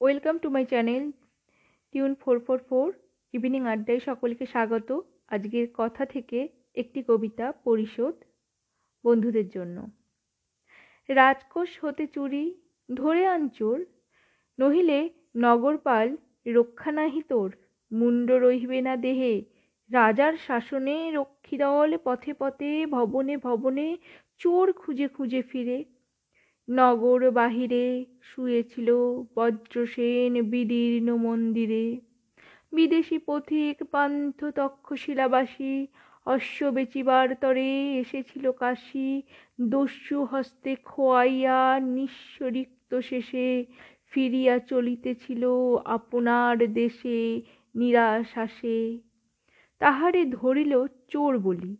Welcome to my channel tune four four four. Evening আড্ডায় সকলকে স্বাগত। আজকের কথা থেকে একটি কবিতা পরিশোধ বন্ধুদের জন্য। রাজকোষ হতে চুরি, ধরে আন চোর, নহিলে নগরপাল রক্ষা নাহি তোর। মুন্ড রহিবে না দেহে, রাজার শাসনে রক্ষীদল পথে পথে, ভবনে ভবনে চোর খুঁজে খুঁজে ফিরে। নগর বাহিরে শুয়েছিল বজ্রসেন বিদীর্ণ মন্দিরে। বিদেশি পথিক পান্থ তক্ষশিলাবাসী অশ্ব বেচিবার তরে এসেছিল কাশী। দস্যু হস্তে খোয়াইয়া নিঃস্ব শেষে ফিরিয়া চলিতেছিল আপনার দেশে নিরাশ্বাসে। তাহারে ধরিল চোর বলি।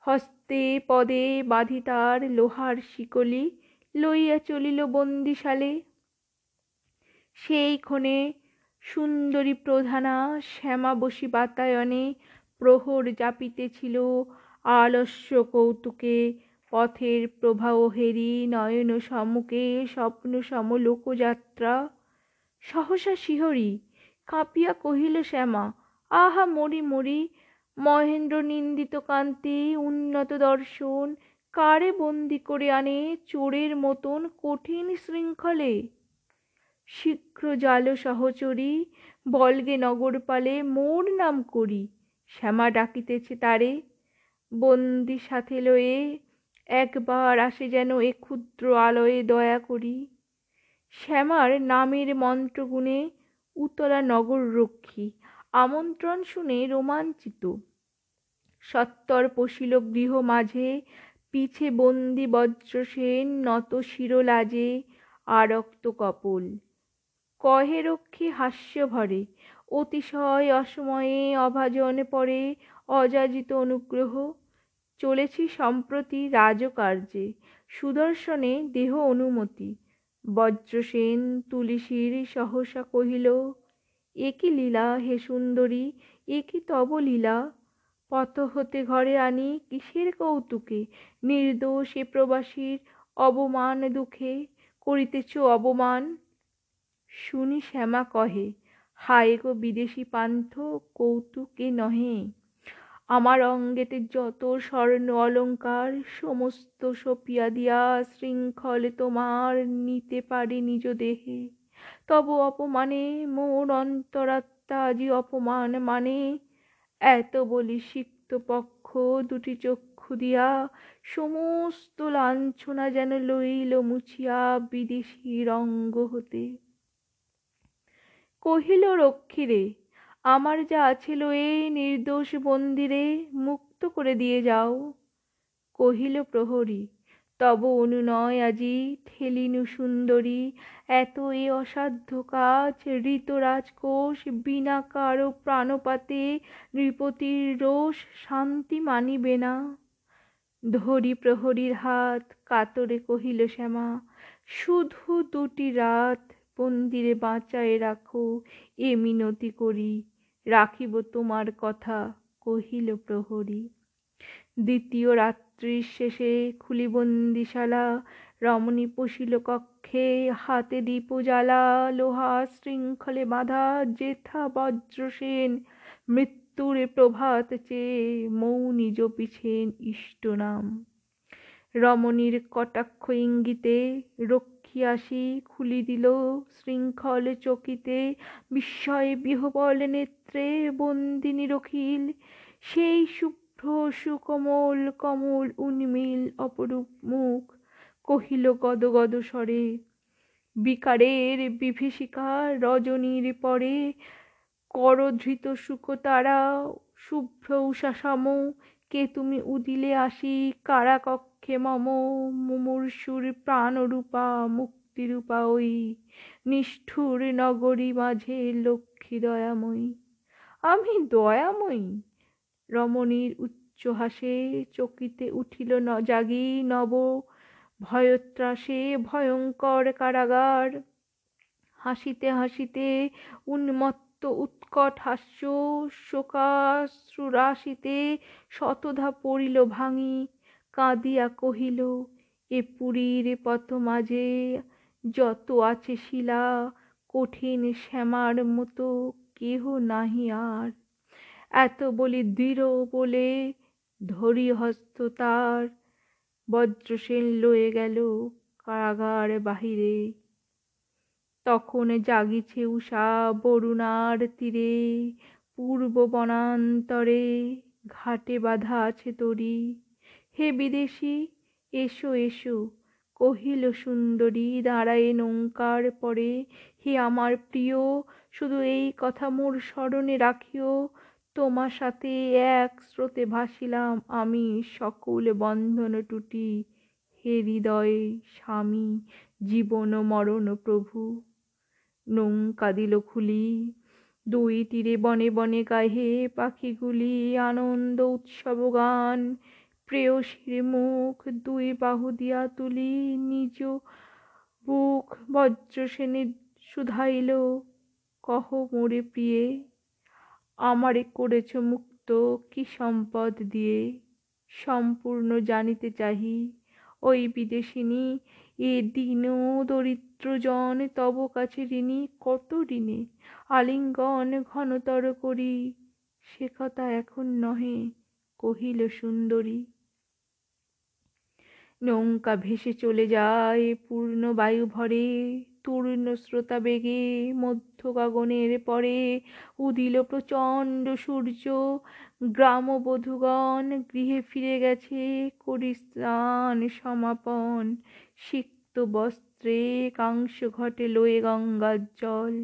হস্তে পদে বাঁধি তার লোহার শিকলি। লইয়া চলিল বন্দিশালে। সেই ক্ষণে সুন্দরী প্রধানা শ্যামা বসি বাতায়নে প্রহর জাপিতেছিল আলস্য কৌতুকে, পথের প্রবাহ হেরি নয়ন সম্মুখে স্বপ্ন সম লোকযাত্রা। সহসা শিহরি, কাঁপিয়া কহিল শ্যামা, আহা মরি মরি, মহেন্দ্র নিন্দিত কান্তি, উন্নত দর্শন কারে বন্দি করে আনে চোরের মতন কঠিন শৃঙ্খলে? শীঘ্র জাল সহচরী, বলগে নগরপালে মোর নাম করি, শ্যামা ডাকিতেছে তারে। বন্দি সাথে লয়ে একবার আসে যেন এ ক্ষুদ্র আলয়ে দয়া করি। শ্যামার নামের মন্ত্রগুণে উতলা নগর রক্ষী আমন্ত্রণ শুনে রোমাঞ্চিত। সত্তর পশিল গৃহ মাঝে পিছে বন্দি বজ্রসেন নত শিরোলাজে আরক্ত কপল। কহে রক্ষী হাস্য ভরে, অতিশয় অসময়ে অভাজন পরে অযাচিত অনুগ্রহ। চলেছি সম্প্রতি রাজকার্যে, সুদর্শনে দেহ অনুমতি। বজ্রসেন তুলিসীর সহসা কহিল, এ কি লীলা হে সুন্দরী, এ তব লীলা? পথ হতে ঘরে আনি কিসের কৌতুকে? নির্দোষ এ প্রবাসীর অবমান দুঃখে করিতেছ অবমান শুনি শ্যামা কহে, হায় গো বিদেশি পান্থ, কৌতুকে নহে। আমার অঙ্গেতে যত স্বর্ণ অলঙ্কার, সমস্ত সপিয়া দিয়া শৃঙ্খলে তোমার নিতে পারি নিজ দেহে। তব অপমানে, মোর অন্তরাত্মা আজি অপমান মানে। এত বলি সিক্ত পক্ষ দুটি চক্ষু দিয়া সমস্ত লাঞ্ছনা যেন লইল মুছিয়া বিদেশি রঙ্গ হতে। কহিল, রক্ষীরে, আমার যা আছিল এই নির্দোষ বন্দিরে মুক্ত করে দিয়ে যাও। কহিল, প্রহরী তব অনুনয় আজি ঠেলিনু সুন্দরী। এত এ অসাধ্য কাজ ঋত রাজকোষ বিনা কারও প্রাণপাতে নৃপতির রোষ শান্তি মানিবে না। ধরি প্রহরীর হাত, কাতরে কহিল শ্যামা, শুধু দুটি রাত মন্দিরে বাঁচায় রাখো, এ মিনতি করি, রাখিব তোমার কথা, কহিল প্রহরী। দ্বিতীয় রাত্রির শেষে খুলি বন্দিশালা রমণী পশিল কক্ষে হাতে দীপ জ্বালা, লোহা শৃঙ্খলে বাঁধা জেথা বজ্রসেন মৃত্যুর প্রভাত চেয়ে মৌনি জপিছেন ইষ্ট নাম। রমণীর কটাক্ষ ইঙ্গিতে রক্ষী আসি খুলি দিল শৃঙ্খল চকিতে। বিস্ময়ে বিহবল নেত্রে বন্দিনী রখিল, সেই শুভ্র সুকমল কমল উন্মিল, অপরূপ মুখ, কহিল, গদ গদ স্বরে, বিকারের বিভীষিকা রজনীর পরে করধৃত তারা, শুভ্র উষাসম কে তুমি উদিলে আসি কারাকক্ষে মম, মুমূর্ষুর প্রাণরূপা, মুক্তিরূপা ওই, নিষ্ঠুর নগরী মাঝে লক্ষ্মী দয়াময়ী। আমি দয়াময়ী? রমণীর উচ্চ হাসে চকিতে উঠিল ন, জাগি নব ভয়ত্রাসে ভয়ঙ্কর কারাগার। হাসিতে হাসিতে উন্মত্ত উৎকট হাস্য শোকাশ্রুরাশিতে শতধা পড়িল ভাঙি, কাঁদিয়া কহিল, এ পুরীর পথ মাঝে যত আছে শিলা, কঠিন শ্যামার মতো কেহ নাহি আর। এত বলি দৃঢ় বলে ধরি হস্ত তার। বজ্রসেন লয়ে গেল কারাগার বাহিরে। তখন জাগিছে উষা বরুণার তীরে। পূর্ব বনান্তরে ঘাটে বাঁধা আছে তরী। হে বিদেশি, এসো এসো, কহিল সুন্দরী, দাঁড়ায় নৌকার পরে। হে আমার প্রিয়, শুধু এই কথা মোর স্মরণে রাখিও তোমা সাথে এক স্রোতে ভাসিলাম আমি সকল বন্ধন টুটি। হে হৃদয় স্বামী, জীবন মরণ প্রভু। নৌকা দিল খুলি, দুই তীরে বনে বনে গাহে পাখিগুলি আনন্দ উৎসব গান। প্রেয়সীর মুখ দুই বাহু দিয়া তুলি, নিজ বুক বজ্রসেনে শুধাইল। কহ মোরে প্রিয়ে আমারে করেছ মুক্ত, কি সম্পদ দিয়ে? সম্পূর্ণ জানিতে চাহি। ওই বিদেশিনী, এ দীন দরিদ্র জন, তব কাছে ঋণী কত ঋণে? আলিঙ্গন ঘনতর করি, সে কথা এখন নহে, কহিল সুন্দরী। নৌকা ভেসে চলে যায় পূর্ণ বায়ু ভরে তূর্ণ স্রোতা বেগে মধ্য গগনের পরে উদিল প্রচণ্ড সূর্য। গ্রামবধূগণ গৃহে ফিরে গেছে করি স্নান সমাপন। সিক্ত বস্ত্রে কাংস ঘটে লয়ে গঙ্গার জল।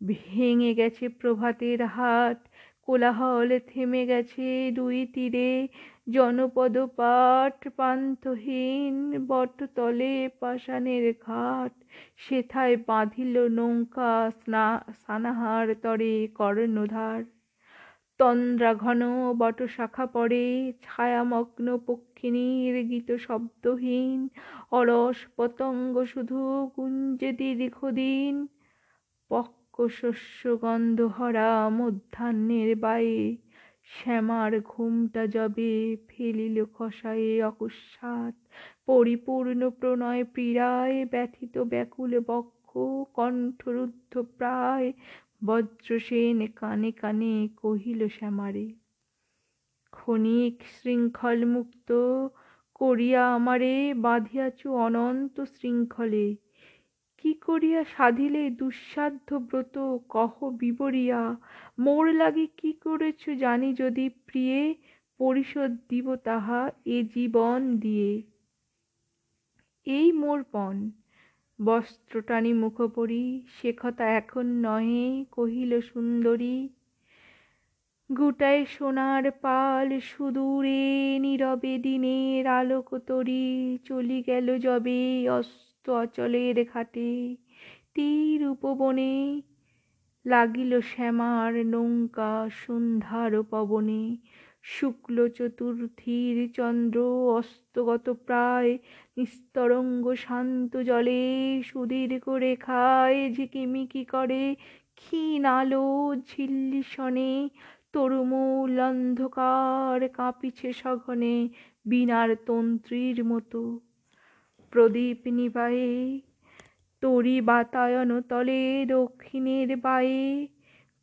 ভেঙে গেছে প্রভাতের হাট কোলাহল থেমে গেছে দুই তীরে। জনপদ পাট পান্থহীন বটতলে পাষাণের ঘাট। সেথায় বাঁধিল নৌকা স্না সানাহার তরে কর্ণধার। তন্দ্রা ঘন বট বটশাখা পড়ে, ছায়ামগ্ন পক্ষিণীর গীত শব্দহীন। অলস পতঙ্গ শুধু গুঞ্জে দীর্ঘদিন। পক্ক শস্য গন্ধহরা মধ্যাহ্নের বায়ে। শ্যামার ঘুমটা যবে ফেলিল খসায়ে অকস্মাৎ পরিপূর্ণ প্রণয় পীড়ায় ব্যথিত ব্যাকুল বক্ষ কণ্ঠরুদ্ধ প্রায়। বজ্রসেন কানে কানে কহিল শ্যামারে, ক্ষণিক শৃঙ্খল মুক্ত করিয়া আমারে বাঁধিয়াছ অনন্ত শৃঙ্খলে। কি করিয়া সাধিলে দুঃসাধ্য ব্রত? কহ বিবরিয়া। মোর লাগি কি করেছ জানি যদি প্রিয়ে পরিশোধ দিব তাহা এ জীবন দিয়ে। এই মোর পণ। বস্ত্র টানি মুখ পরি সে কথা এখন নহে, কহিল সুন্দরী। গুটায় সোনার পাল সুদূরে, নীরবে দিনের আলোক তরি, চলি গেল যবে অস্ত অচলের ঘাটে তীর উপবনে লাগিল শ্যামার নৌকা সন্ধ্যার পবনে। শুক্ল চতুর্থীর চন্দ্র অস্তগত প্রায় নিস্তরঙ্গ শান্ত জলে সুদীর্ঘ রেখায় ঝিকিমিকি করে ক্ষীণ আলো ঝিল্লি শনে তরুমূল অন্ধকার কাঁপিছে সঘনে বীণার তন্ত্রীর মতো। প্রদীপ নিবায়ে তরি বাতায়ন তলে দক্ষিণের বায়ে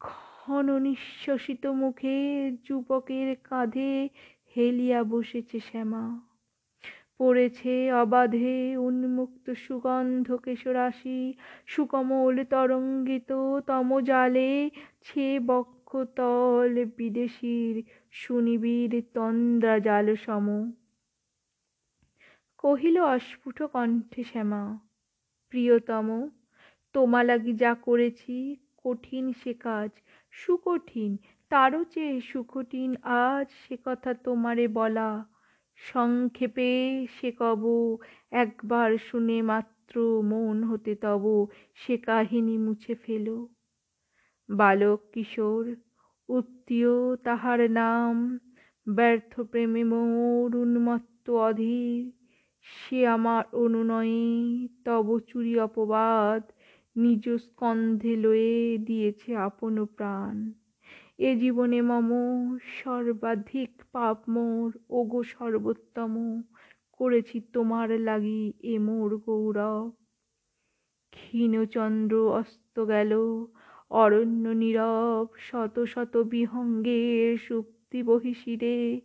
ঘন নিঃশ্বসিত মুখে যুবকের কাঁধে হেলিয়া বসেছে শ্যামা। পড়েছে অবাধে উন্মুক্ত সুগন্ধ কেশরাশি, সুকমল তরঙ্গিত তমজালে, ছে বক্ষতল বিদেশীর সুনিবিড় তন্দ্রা জাল সম। কহিল, অস্ফুট কণ্ঠে শ্যামা, প্রিয়তম তোমা লাগি যা করেছি, কঠিন সে কাজ, সুকঠিন, তারও চেয়ে সুকঠিন আজ সে কথা তোমারে বলা। সংক্ষেপে সে কব, একবার শুনে মাত্র মন হতে তব, সে কাহিনী মুছে ফেলো। বালক, কিশোর, উত্তীয়, তাহার নাম, ব্যর্থ প্রেমে মোর উন্মত্ত অধীর। সে আমার অনুনয়ে, তব চুরি অপবাদ, নিজ স্কন্ধে লয়ে দিয়েছে আপন প্রাণ। এ জীবনে মম সর্বাধিক পাপ মোর, ওগো সর্বোত্তম, করেছি তোমার লাগি এ মোর গৌরব। ক্ষীণচন্দ্র অস্ত গেল, অরণ্য নীরব, শত শত বিহঙ্গের সুপ্তি বহিশিরে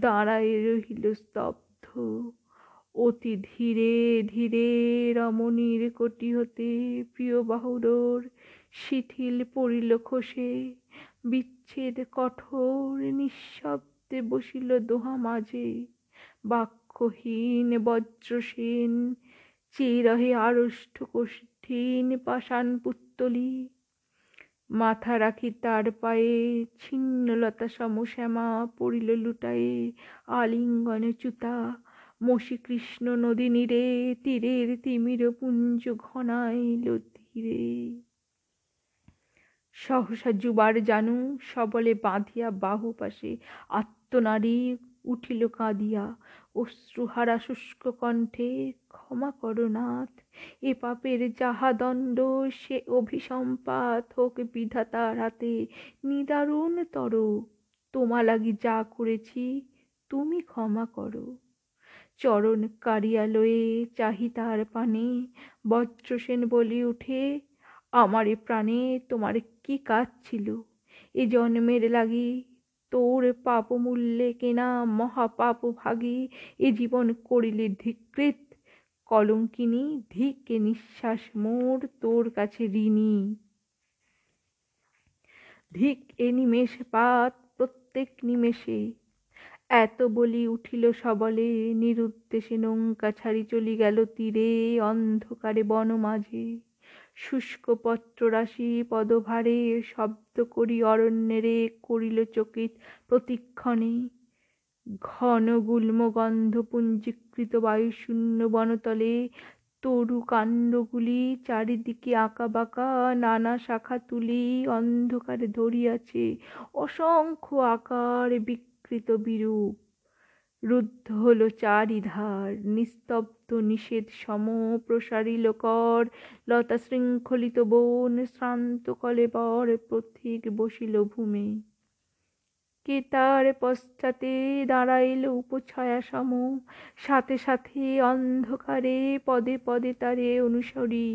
দাঁড়ায় রহিল স্তব্ধ। অতি ধীরে ধীরে রমণীর কোটি হতে প্রিয় বাহুডোর শিথিল পড়িল খসে। বিচ্ছেদ কঠোর নিঃশব্দে বসিল দোহা মাঝে। বাক্যহীন বজ্রসেন, চিরহে রহে আড়ষ্ট কঠিন পাষাণ পুত্তলি। মাথা রাখি তার পায়ে, ছিন্নলতা সম শ্যামা পড়িল লুটায়ে আলিঙ্গনে চ্যুতা মসি কৃষ্ণ নদী নীরে, তীরের তিমির পুঞ্জ ঘনাইল ধীরে সহসা যুবার জানু, সবলে বাঁধিয়া বাহু পাশে আত্মনারী উঠিল কাঁদিয়া। অশ্রুহারা শুষ্ক কণ্ঠে, ক্ষমা করো নাথ, এ পাপের যাহা দণ্ড, সে অভিসম্পাত হোক বিধাতার হাতে। নিদারুণ তর, তোমা লাগি যা করেছি, তুমি ক্ষমা করো। চরণ কারিয়ালয়ে চাহি পানে, বজ্রসেন বলি উঠে, আমারে প্রাণে তোমার কি কাজ ছিল? এ জন্মের লাগি তোর পাপ মূল্যে কেনা মহাপাপ ভাগী, এ জীবন করিলে ধিকৃত কলঙ্কিনী, ধিকে নিঃশ্বাস মোর তোর কাছে ঋণী। ধিক এ নিমেষ পাত প্রত্যেক নিমেষে এত বলি উঠিল সবলে, নিরুদ্দেশে নৌকা ছাড়ি চলি গেল তীরে, অন্ধকারে বন মাঝে শুষ্ক পত্ররাশি পদভারে শব্দ করি অরণ্যেরে করিল চকিত প্রতিক্ষণে। ঘন গুল্ম গন্ধ পুঞ্জীকৃত বায়ুশূন্য বনতলে, তরু কাণ্ডগুলি চারিদিকে আঁকা বাঁকা, নানা শাখা তুলি অন্ধকারে ধরিয়াছে। অসংখ্য আকার বিকৃত বিরূপ। রুদ্ধ হল চারিধার, নিস্তব্ধ নিষেধ সম প্রসারিল কর লতা শৃঙ্খলিত বন শ্রান্ত কলে কলেবর পথিক বসিল ভূমে। কে তার পশ্চাতে দাঁড়াইল উপছায়া সম। সাথে সাথে অন্ধকারে পদে পদে তারে অনুসরি।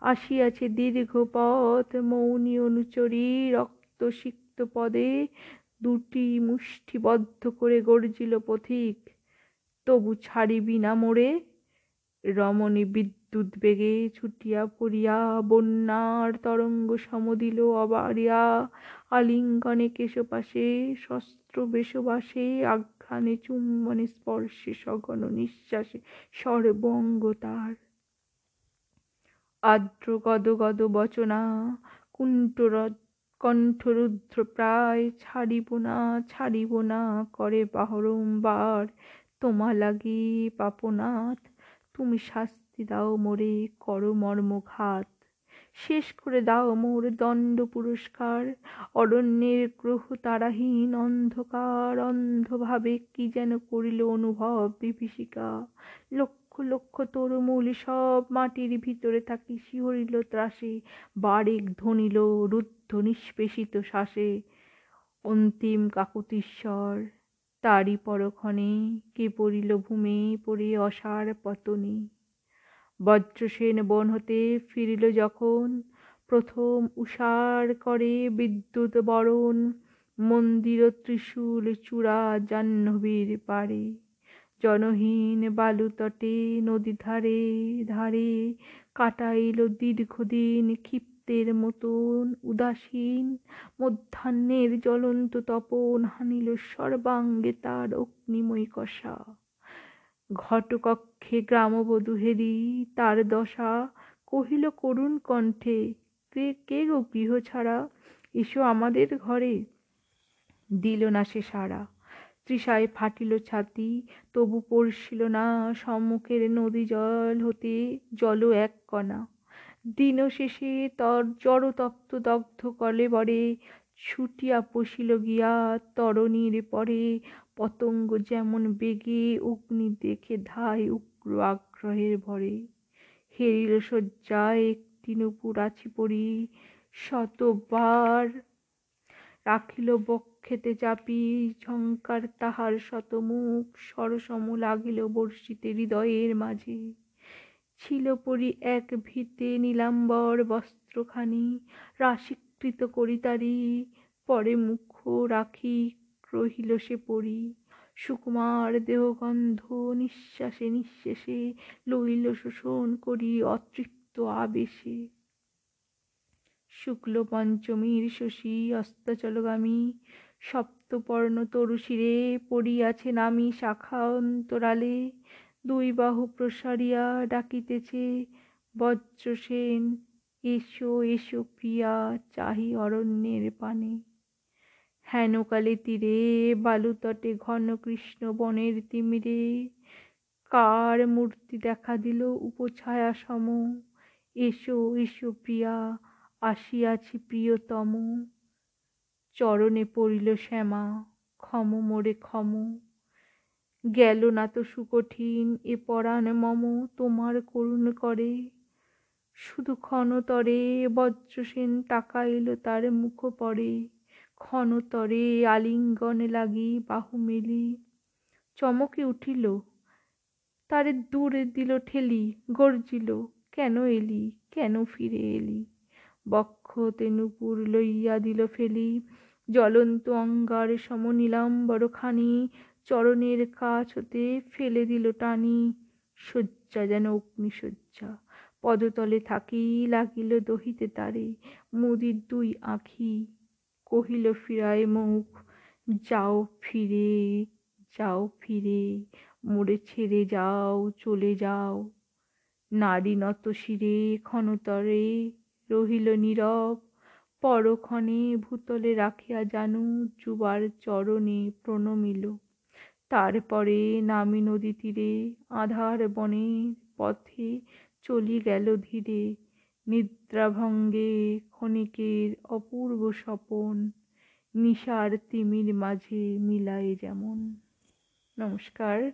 আসিয়াছে দীর্ঘ পথ, মৌনী অনুচরী রক্ত রক্তসিক্ত পদে। দুটি মুষ্টিবদ্ধ করে গর্জিল পথিক, তবু ছাড়িবি না মোরে রমণী বিদ্যুৎ বেগে ছুটিয়া পড়িয়া, বন্যার তরঙ্গ সমদিল অবারিয়া, আলিঙ্গনে কেশপাশে, শস্ত্র বেশবাসে আঘ্রাণে চুম্বনে স্পর্শে, সঘন নিঃশ্বাসে, সর্বঙ্গ তার। আর্দ্র গদ গদ বচনা কুণ্ঠরদ কণ্ঠরুদ্র প্রায় ছাড়িব না ছাড়িব না করে বারংবার। তোমা লাগি পাপনাথ, তুমি শাস্তি দাও মোরে কর মর্মঘাত। শেষ করে দাও মোর দণ্ড পুরস্কার। অরণ্যের গ্রহ তারাহীন অন্ধকার। অন্ধভাবে কি যেন করিল অনুভব বিভীষিকা। লক্ষ লক্ষ লক্ষ তরুমূল সব মাটির ভিতরে থাকি, শিহরিল ত্রাসে, বারেক ধ্বনিল রুদ্ধ নিষ্পেষিত শ্বাসে। অন্তিম কাকতিস্বর, তারই পরক্ষণে কে পড়িল ভূমে, পড়ে অসার পতনে। বজ্রসেন বন হতে ফিরিল যখন, প্রথম উষার করে বিদ্যুৎ বরণ, মন্দির ত্রিশূল চূড়া জাহ্নবীর পারে জনহীন বালুতটে নদী ধারে ধারে কাটাইল দীর্ঘদিন ক্ষিপ্তের মতন উদাসীন। মধ্যাহ্নের জ্বলন্ত তপন হানিল সর্বাঙ্গে তার অগ্নিময়ী কষা। ঘটকক্ষে গ্রামবধূ হেরি তার দশা কহিল, করুণ কণ্ঠে, কে কে গো গৃহ ছাড়া? এসো আমাদের ঘরে। দিল না সে সাড়া। তৃষায় ফাটিল ছাতি, তবু পড়ছিল না সম্মুখের নদী জল হতে জল এক কণা। দিন শেষে তর জড়তপ্ত দগ্ধ কলে বরে, ছুটিয়া পশিল গিয়া তরণীর পরে, পতঙ্গ যেমন বেগে অগ্নি দেখে ধায় উগ্র আগ্রহের ভরে। হেরিল শয্যায় একটি নুপুর আছি পড়ি শতবার রাখিল বক্ষেতে চাপি ঝঙ্কার তাহার শতমুখ সরসম লাগিল বর্ষিতে হৃদয়ের মাঝে। ছিল পরি এক ভিতে নীলাম্বর বস্ত্রখানি, রাশিকৃত করি তারি, পরে মুখ রাখি রহিল সে পরি। সুকুমার দেহগন্ধ নিঃশ্বাসে নিঃশেষে লইল শোষণ করি অতৃপ্ত আবেশে। শুক্ল পঞ্চমীর শশী অস্তাচলগামী সপ্তপর্ণ তরুশিরে পড়িয়াছে নামি শাখা অন্তরালে দুই বাহু প্রসারিয়া ডাকিতেছে বজ্রসেন এসো এসো প্রিয়া, চাহি অরণ্যের পানে। হেনকালে তীরে বালুতটে ঘন কৃষ্ণ বনের তিমিরে। কার মূর্তি দেখা দিল উপছায়া সম এসো এসো প্রিয়া, আসিয়াছি প্রিয়তম। চরণে পড়িল শ্যামা, ক্ষম মোরে ক্ষম। গেল না তো সুকঠিন এ পরাণ মম, তোমার করুণ করে। শুধু ক্ষণতরে বজ্রসেন টাকা তাকাইল তার মুখ পরে। ক্ষণতরে আলিঙ্গনে লাগি বাহু মেলি। চমকে উঠিল, তারে দূরে দিল ঠেলি, গর্জিল, কেন এলি, কেন ফিরে এলি? বক্ষ হতে নূপুর লইয়া দিল ফেলি। জ্বলন্ত অঙ্গার সম নীলাম্বরখানি চরণের কাছ হতে ফেলে দিল টানি। শয্যা যেন অগ্নিশয্যা। পদতলে থাকি লাগিল দহিতে তারে। মুদির দুই আঁখি কহিল ফিরায় মুখ, যাও ফিরে যাও ফিরে, মোড়ে ছেড়ে যাও, চলে যাও। নারী নত শিরে ক্ষণতরে রহিল নীরব পরক্ষণে ভূতলে রাখিয়া জানু যুবার চরণে প্রণমিল। তারপরে নামি নদী তীরে, আধার বনের পথে চলি গেল ধীরে। নিদ্রাভঙ্গে ক্ষণিকের অপূর্ব স্বপন, নিশার তিমির মাঝে মিলায়ে যেমন। নমস্কার।